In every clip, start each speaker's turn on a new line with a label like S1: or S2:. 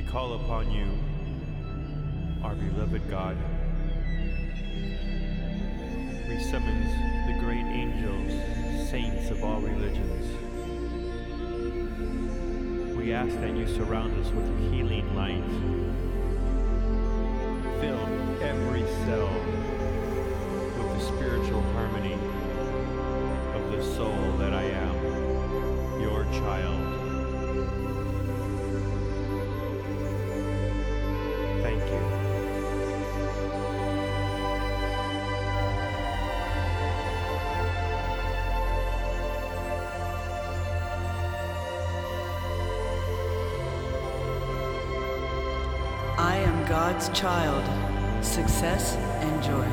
S1: We call upon you, our beloved God. We summons the great angels, saints of all religions. We ask that you surround us with healing light. Fill every cell with the spiritual harmony of the soul that I am, your child.
S2: God's child. Success and joy.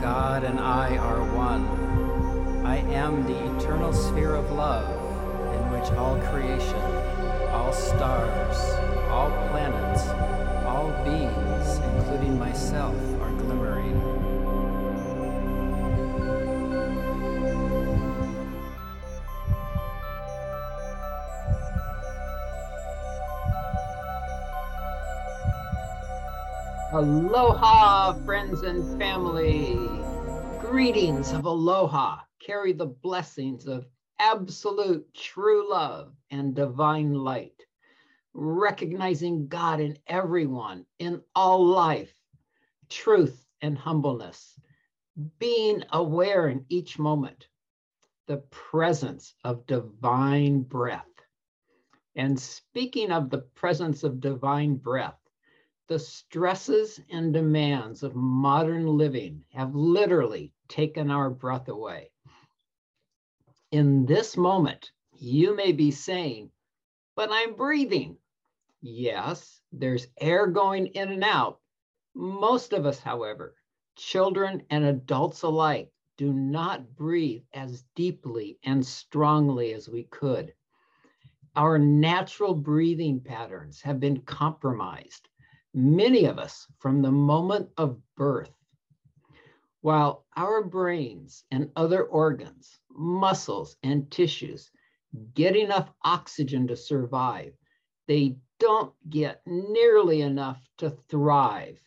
S3: God and I are one. I am the eternal sphere of love in which all creation, all stars, all planets, all beings, including myself, Aloha, friends and family. Greetings of aloha. Carry the blessings of absolute true love and divine light. Recognizing God in everyone, in all life, truth and humbleness. Being aware in each moment, the presence of divine breath. And speaking of the presence of divine breath, the stresses and demands of modern living have literally taken our breath away. In this moment, you may be saying, But I'm breathing. Yes, there's air going in and out. Most of us, however, children and adults alike, do not breathe as deeply and strongly as we could. Our natural breathing patterns have been compromised many of us from the moment of birth. While our brains and other organs, muscles, and tissues get enough oxygen to survive, they don't get nearly enough to thrive.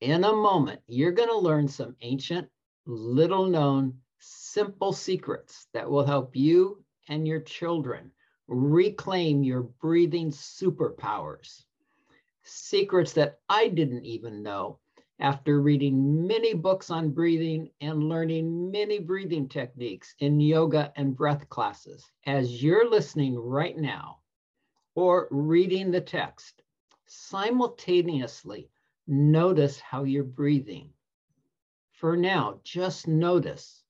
S3: In a moment, you're going to learn some ancient, little known, simple secrets that will help you and your children reclaim your breathing superpowers secrets that I didn't even know after reading many books on breathing and learning many breathing techniques in yoga and breath classes. As you're listening right now or reading the text, simultaneously notice how you're breathing. For now, just notice.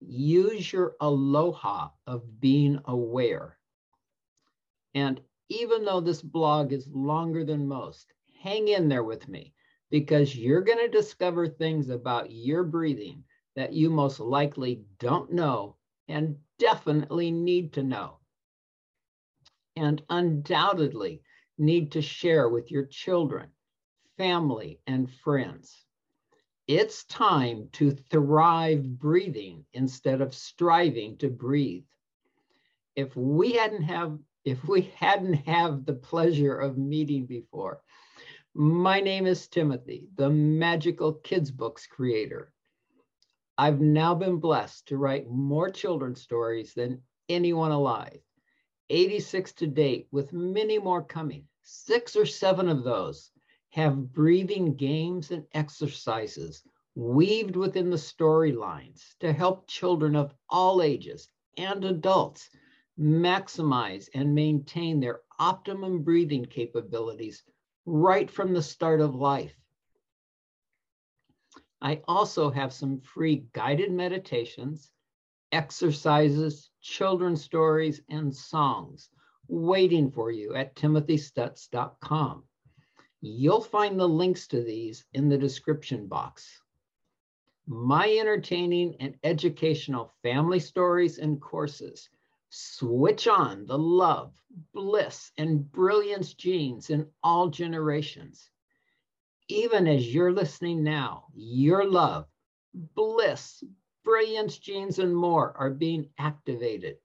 S3: Use your aloha of being aware. And even though this blog is longer than most, hang in there with me because you're going to discover things about your breathing that you most likely don't know and definitely need to know. And undoubtedly need to share with your children, family, and friends. It's time to thrive breathing instead of striving to breathe. If we hadn't have if we hadn't have the pleasure of meeting before. My name is Timothy, the magical kids books creator. I've now been blessed to write more children's stories than anyone alive. 86 to date, with many more coming. Six or seven of those have breathing games and exercises weaved within the storylines to help children of all ages and adults maximize and maintain their optimum breathing capabilities right from the start of life. I also have some free guided meditations, exercises, children's stories, and songs waiting for you at timothystutz.com. You'll find the links to these in the description box. My entertaining and educational family stories and courses switch on the love, bliss, and brilliance genes in all generations. Even as you're listening now, your love, bliss, brilliance genes, and more are being activated.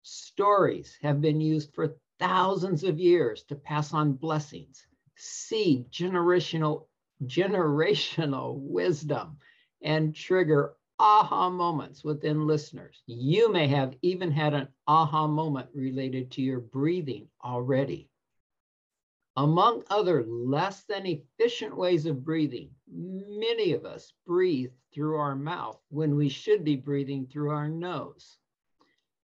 S3: Stories have been used for thousands of years to pass on blessings, seed generational, generational wisdom, and trigger aha moments within listeners. You may have even had an aha moment related to your breathing already. Among other less than efficient ways of breathing, many of us breathe through our mouth when we should be breathing through our nose.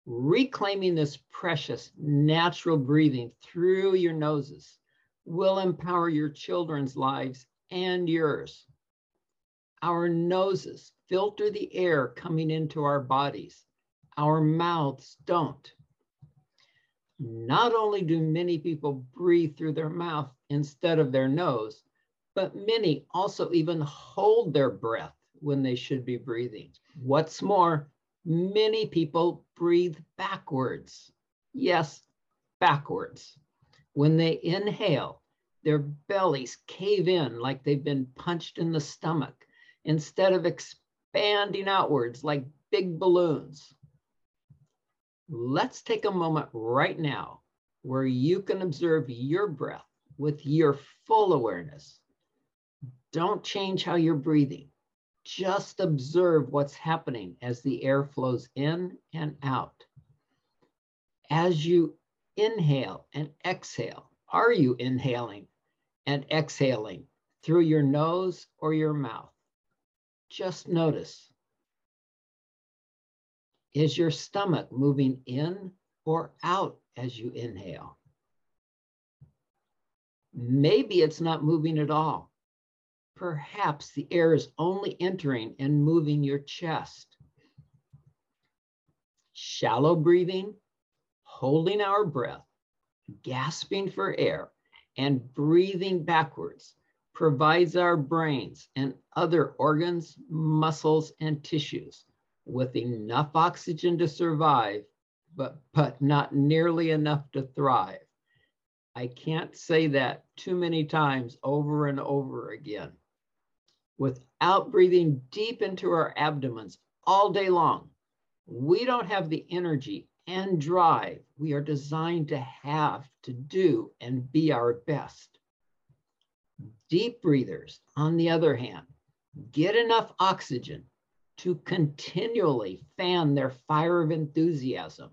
S3: Reclaiming this precious natural breathing through your noses will empower your children's lives and yours. Our noses filter the air coming into our bodies. Our mouths don't. Not only do many people breathe through their mouth instead of their nose, but many also even hold their breath when they should be breathing. What's more, many people breathe backwards. Yes, backwards. When they inhale, their bellies cave in like they've been punched in the stomach instead of expanding outwards like big balloons. Let's take a moment right now where you can observe your breath with your full awareness. Don't change how you're breathing. Just observe what's happening as the air flows in and out. As you inhale and exhale, are you inhaling and exhaling through your nose or your mouth? Just notice. Is your stomach moving in or out as you inhale? Maybe it's not moving at all. Perhaps the air is only entering and moving your chest. Shallow breathing, holding our breath, gasping for air, and breathing backwards provides our brains and other organs, muscles, and tissues with enough oxygen to survive, but, but not nearly enough to thrive. I can't say that too many times over and over again. Without breathing deep into our abdomens all day long, we don't have the energy and drive we are designed to have to do and be our best. Deep breathers, on the other hand, get enough oxygen to continually fan their fire of enthusiasm.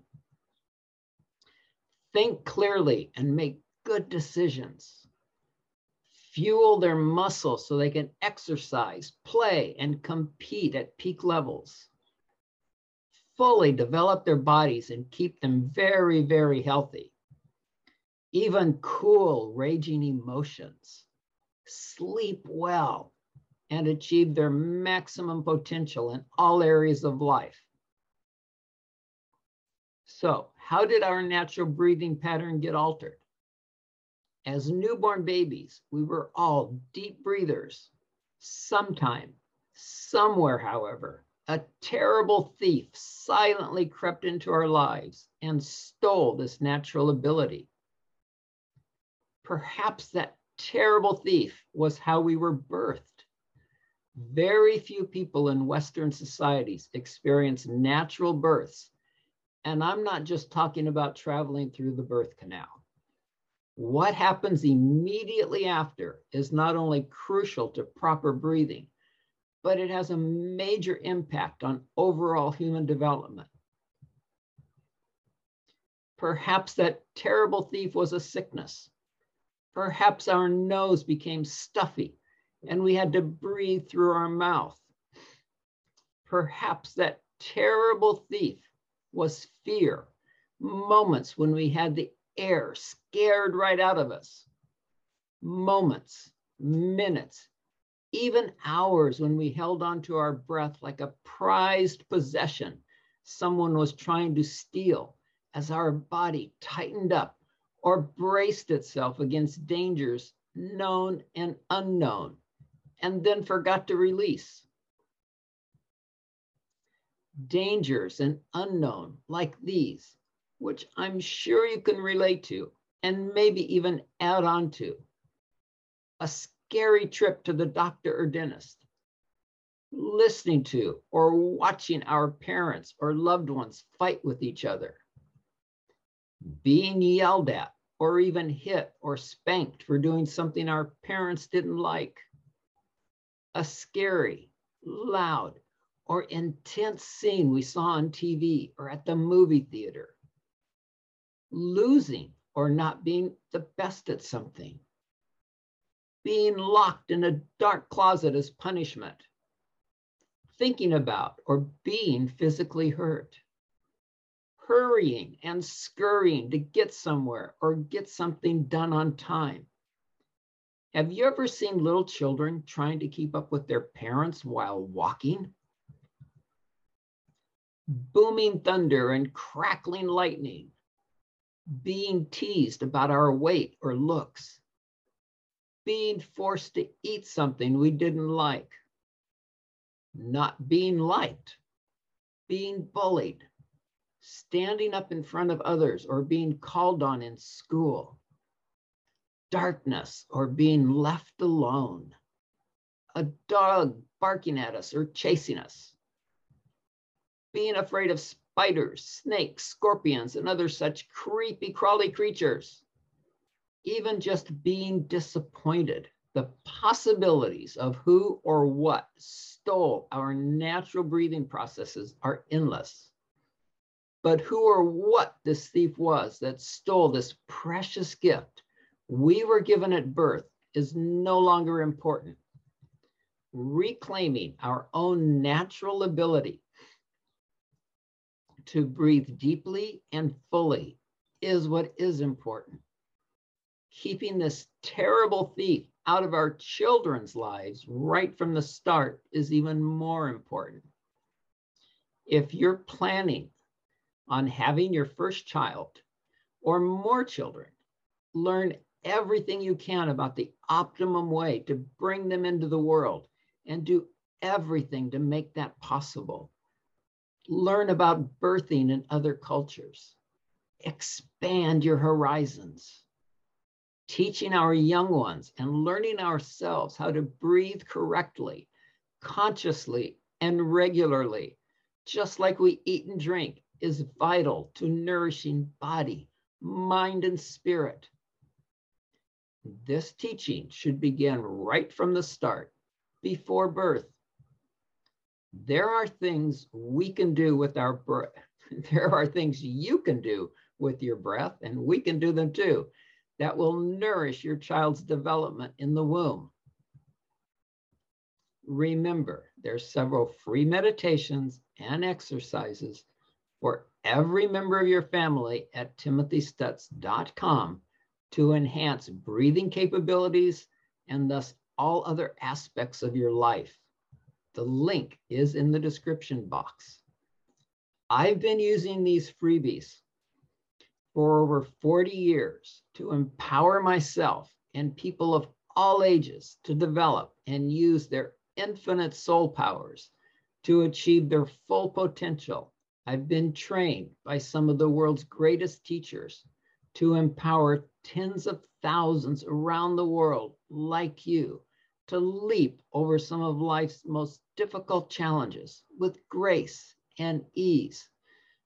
S3: Think clearly and make good decisions. Fuel their muscles so they can exercise, play, and compete at peak levels. Fully develop their bodies and keep them very, very healthy. Even cool, raging emotions. Sleep well and achieve their maximum potential in all areas of life. So, how did our natural breathing pattern get altered? As newborn babies, we were all deep breathers. Sometime, somewhere, however, a terrible thief silently crept into our lives and stole this natural ability. Perhaps that terrible thief was how we were birthed. Very few people in Western societies experience natural births. And I'm not just talking about traveling through the birth canal. What happens immediately after is not only crucial to proper breathing, but it has a major impact on overall human development. Perhaps that terrible thief was a sickness. Perhaps our nose became stuffy and we had to breathe through our mouth. Perhaps that terrible thief was fear, moments when we had the air scared right out of us, moments, minutes, even hours when we held on to our breath like a prized possession someone was trying to steal as our body tightened up or braced itself against dangers known and unknown and then forgot to release. Dangers and unknown like these, which I'm sure you can relate to and maybe even add on to. A scary trip to the doctor or dentist, listening to or watching our parents or loved ones fight with each other, being yelled at or even hit or spanked for doing something our parents didn't like, a scary, loud, or intense scene we saw on TV or at the movie theater, losing or not being the best at something, being locked in a dark closet as punishment, thinking about or being physically hurt, hurrying and scurrying to get somewhere or get something done on time. Have you ever seen little children trying to keep up with their parents while walking? Booming thunder and crackling lightning, being teased about our weight or looks, being forced to eat something we didn't like, not being liked, being bullied, standing up in front of others or being called on in school, darkness or being left alone, a dog barking at us or chasing us, being afraid of spiders, snakes, scorpions, and other such creepy, crawly creatures, even just being disappointed. The possibilities of who or what stole our natural breathing processes are endless. But who or what this thief was that stole this precious gift we were given at birth is no longer important. Reclaiming our own natural ability to breathe deeply and fully is what is important. Keeping this terrible thief out of our children's lives right from the start is even more important. If you're planning on having your first child or more children, learn everything you can about the optimum way to bring them into the world and do everything to make that possible. Learn about birthing in other cultures. Expand your horizons teaching our young ones and learning ourselves how to breathe correctly, consciously, and regularly, just like we eat and drink, is vital to nourishing body, mind, and spirit. This teaching should begin right from the start, before birth. There are things we can do with our breath. There are things you can do with your breath, and we can do them too that will nourish your child's development in the womb. Remember, there's several free meditations and exercises for every member of your family at timothystutz.com to enhance breathing capabilities and thus all other aspects of your life. The link is in the description box. I've been using these freebies for over 40 years to empower myself and people of all ages to develop and use their infinite soul powers to achieve their full potential. I've been trained by some of the world's greatest teachers to empower tens of thousands around the world like you to leap over some of life's most difficult challenges with grace and ease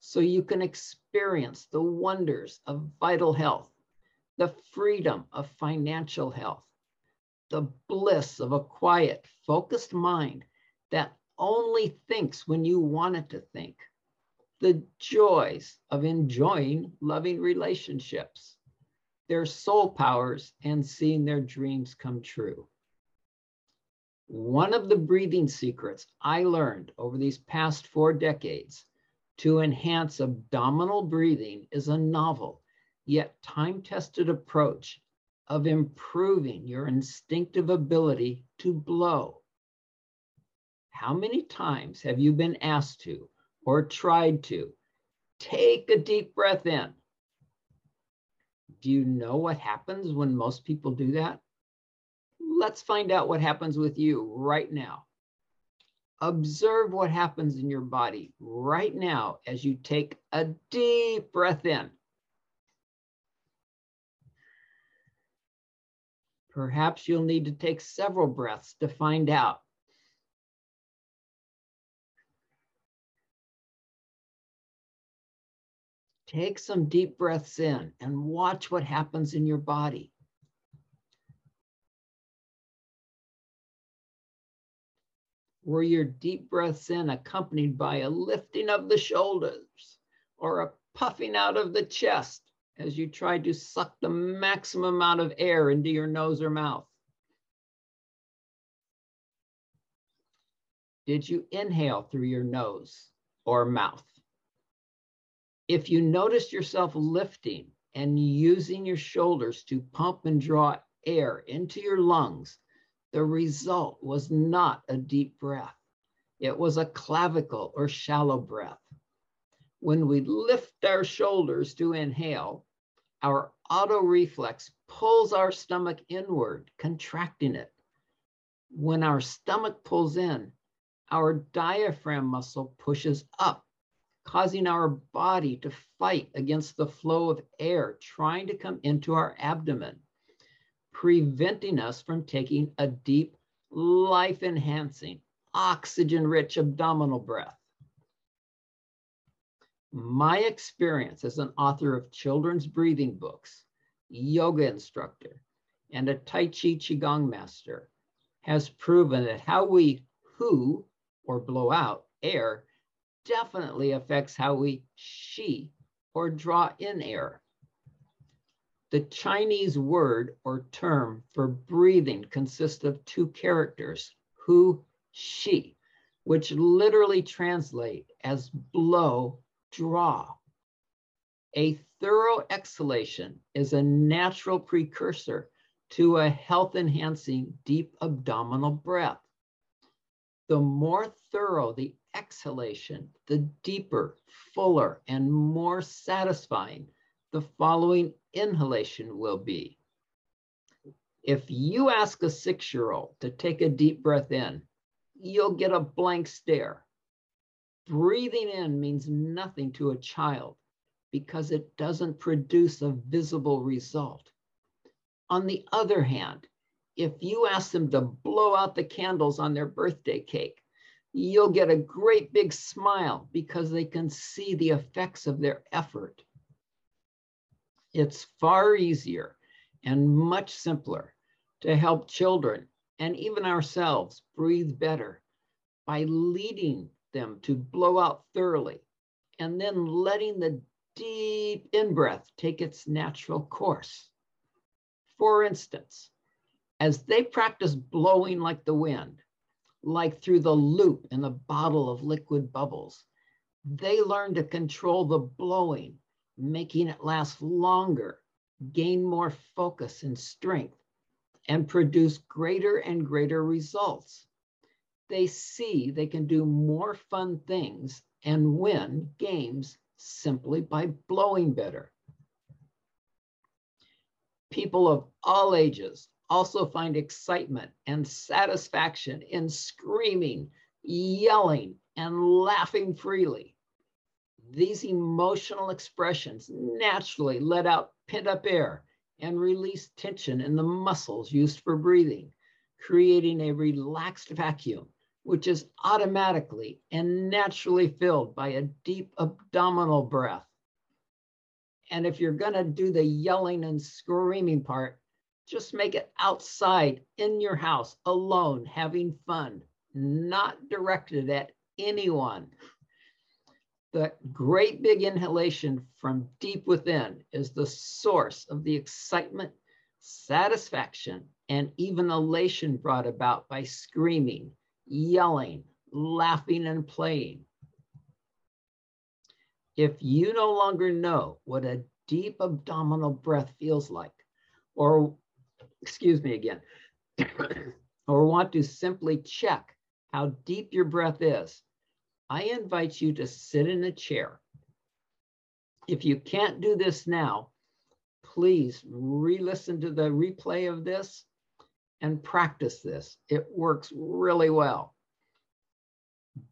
S3: so you can experience the wonders of vital health, the freedom of financial health, the bliss of a quiet, focused mind that only thinks when you want it to think, the joys of enjoying loving relationships, their soul powers, and seeing their dreams come true. One of the breathing secrets I learned over these past four decades to enhance abdominal breathing is a novel yet time tested approach of improving your instinctive ability to blow. How many times have you been asked to or tried to take a deep breath in? Do you know what happens when most people do that? Let's find out what happens with you right now. Observe what happens in your body right now as you take a deep breath in. Perhaps you'll need to take several breaths to find out. Take some deep breaths in and watch what happens in your body. Were your deep breaths in accompanied by a lifting of the shoulders or a puffing out of the chest as you tried to suck the maximum amount of air into your nose or mouth? Did you inhale through your nose or mouth? If you noticed yourself lifting and using your shoulders to pump and draw air into your lungs, the result was not a deep breath. It was a clavicle or shallow breath. When we lift our shoulders to inhale, our auto reflex pulls our stomach inward, contracting it. When our stomach pulls in, our diaphragm muscle pushes up, causing our body to fight against the flow of air trying to come into our abdomen preventing us from taking a deep, life enhancing, oxygen rich abdominal breath. My experience as an author of children's breathing books, yoga instructor, and a Tai Chi Qigong master has proven that how we hu or blow out air definitely affects how we shi or draw in air. The Chinese word or term for breathing consists of two characters, hu, shi, which literally translate as blow, draw. A thorough exhalation is a natural precursor to a health enhancing deep abdominal breath. The more thorough the exhalation, the deeper, fuller, and more satisfying the following inhalation will be. If you ask a six year old to take a deep breath in, you'll get a blank stare. Breathing in means nothing to a child because it doesn't produce a visible result. On the other hand, if you ask them to blow out the candles on their birthday cake, you'll get a great big smile because they can see the effects of their effort. It's far easier and much simpler to help children and even ourselves breathe better by leading them to blow out thoroughly and then letting the deep in breath take its natural course. For instance, as they practice blowing like the wind, like through the loop in a bottle of liquid bubbles, they learn to control the blowing making it last longer, gain more focus and strength, and produce greater and greater results. They see they can do more fun things and win games simply by blowing better. People of all ages also find excitement and satisfaction in screaming, yelling, and laughing freely. These emotional expressions naturally let out pent up air and release tension in the muscles used for breathing, creating a relaxed vacuum, which is automatically and naturally filled by a deep abdominal breath. And if you're going to do the yelling and screaming part, just make it outside in your house, alone, having fun, not directed at anyone. The great big inhalation from deep within is the source of the excitement, satisfaction, and even elation brought about by screaming, yelling, laughing, and playing. If you no longer know what a deep abdominal breath feels like, or excuse me again, or want to simply check how deep your breath is, I invite you to sit in a chair. If you can't do this now, please re listen to the replay of this and practice this. It works really well.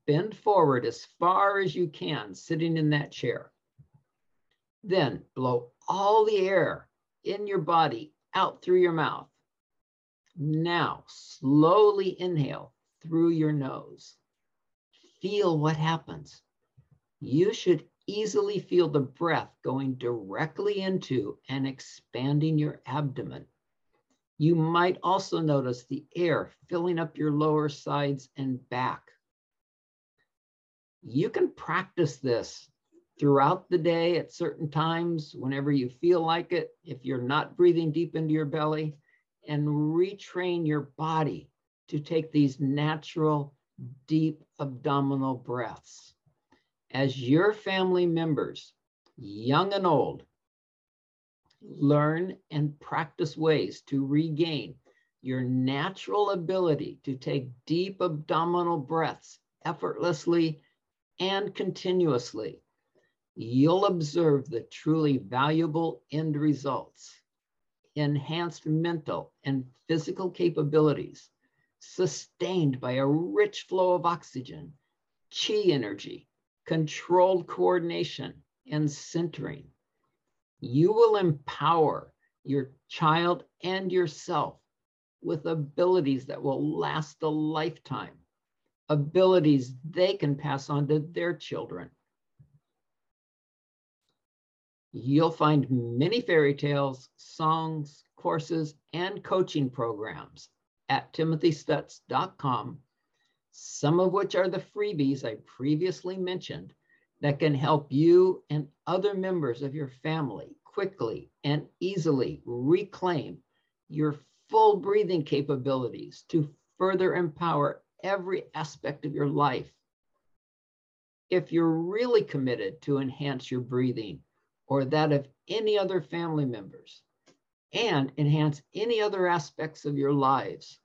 S3: Bend forward as far as you can, sitting in that chair. Then blow all the air in your body out through your mouth. Now, slowly inhale through your nose feel what happens. You should easily feel the breath going directly into and expanding your abdomen. You might also notice the air filling up your lower sides and back. You can practice this throughout the day at certain times, whenever you feel like it, if you're not breathing deep into your belly, and retrain your body to take these natural, deep abdominal breaths. As your family members, young and old, learn and practice ways to regain your natural ability to take deep abdominal breaths effortlessly and continuously, you'll observe the truly valuable end results enhanced mental and physical capabilities, sustained by a rich flow of oxygen, chi energy, controlled coordination, and centering. You will empower your child and yourself with abilities that will last a lifetime, abilities they can pass on to their children. You'll find many fairy tales, songs, courses, and coaching programs at timothystutz.com, some of which are the freebies I previously mentioned that can help you and other members of your family quickly and easily reclaim your full breathing capabilities to further empower every aspect of your life. If you're really committed to enhance your breathing or that of any other family members and enhance any other aspects of your lives,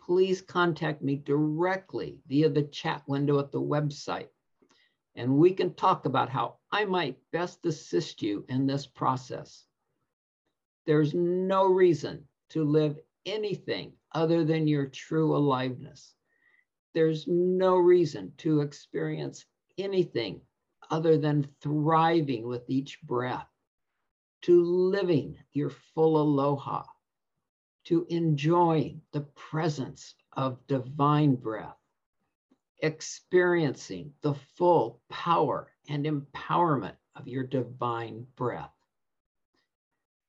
S3: please contact me directly via the chat window at the website and we can talk about how I might best assist you in this process. There's no reason to live anything other than your true aliveness. There's no reason to experience anything other than thriving with each breath, to living your full aloha, to enjoying the presence of divine breath experiencing the full power and empowerment of your divine breath.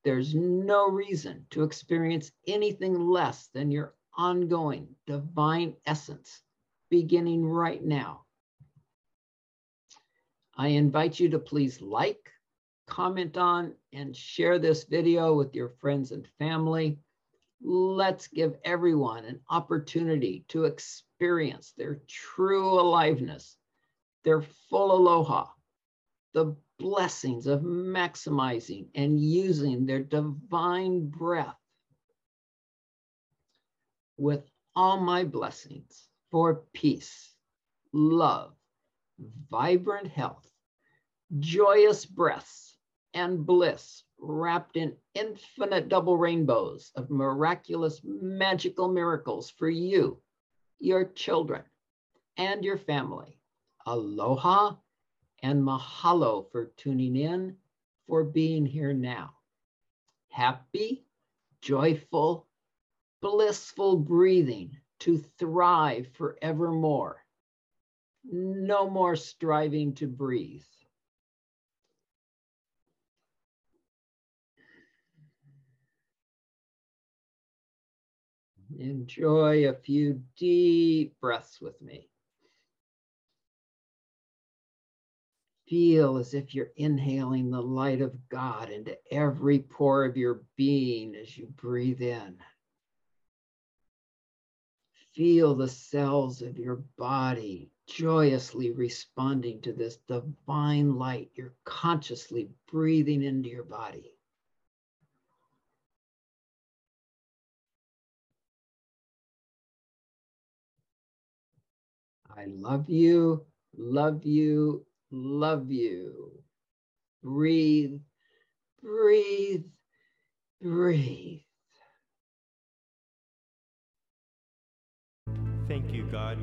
S3: There's no reason to experience anything less than your ongoing divine essence beginning right now. I invite you to please like, comment on, and share this video with your friends and family. Let's give everyone an opportunity to experience their true aliveness, their full aloha, the blessings of maximizing and using their divine breath with all my blessings for peace, love, vibrant health, joyous breaths, and bliss wrapped in infinite double rainbows of miraculous magical miracles for you your children and your family. Aloha and mahalo for tuning in, for being here now. Happy, joyful, blissful breathing to thrive forevermore. No more striving to breathe. Enjoy a few deep breaths with me. Feel as if you're inhaling the light of God into every pore of your being as you breathe in. Feel the cells of your body joyously responding to this divine light. You're consciously breathing into your body. I love you, love you, love you. Breathe, breathe, breathe.
S1: Thank you, God.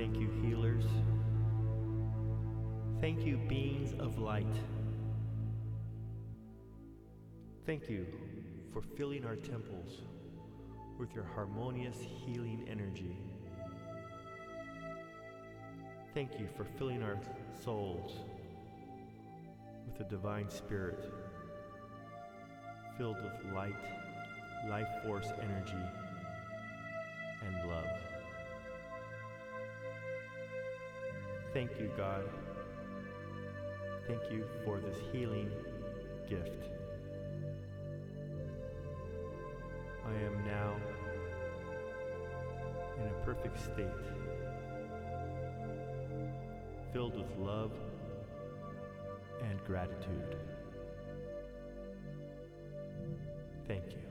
S1: Thank you, healers. Thank you, beings of light. Thank you for filling our temples with your harmonious healing energy. Thank you for filling our souls with a divine spirit filled with light, life force energy, and love. Thank you, God. Thank you for this healing gift. I am now in a perfect state, filled with love and gratitude. Thank you.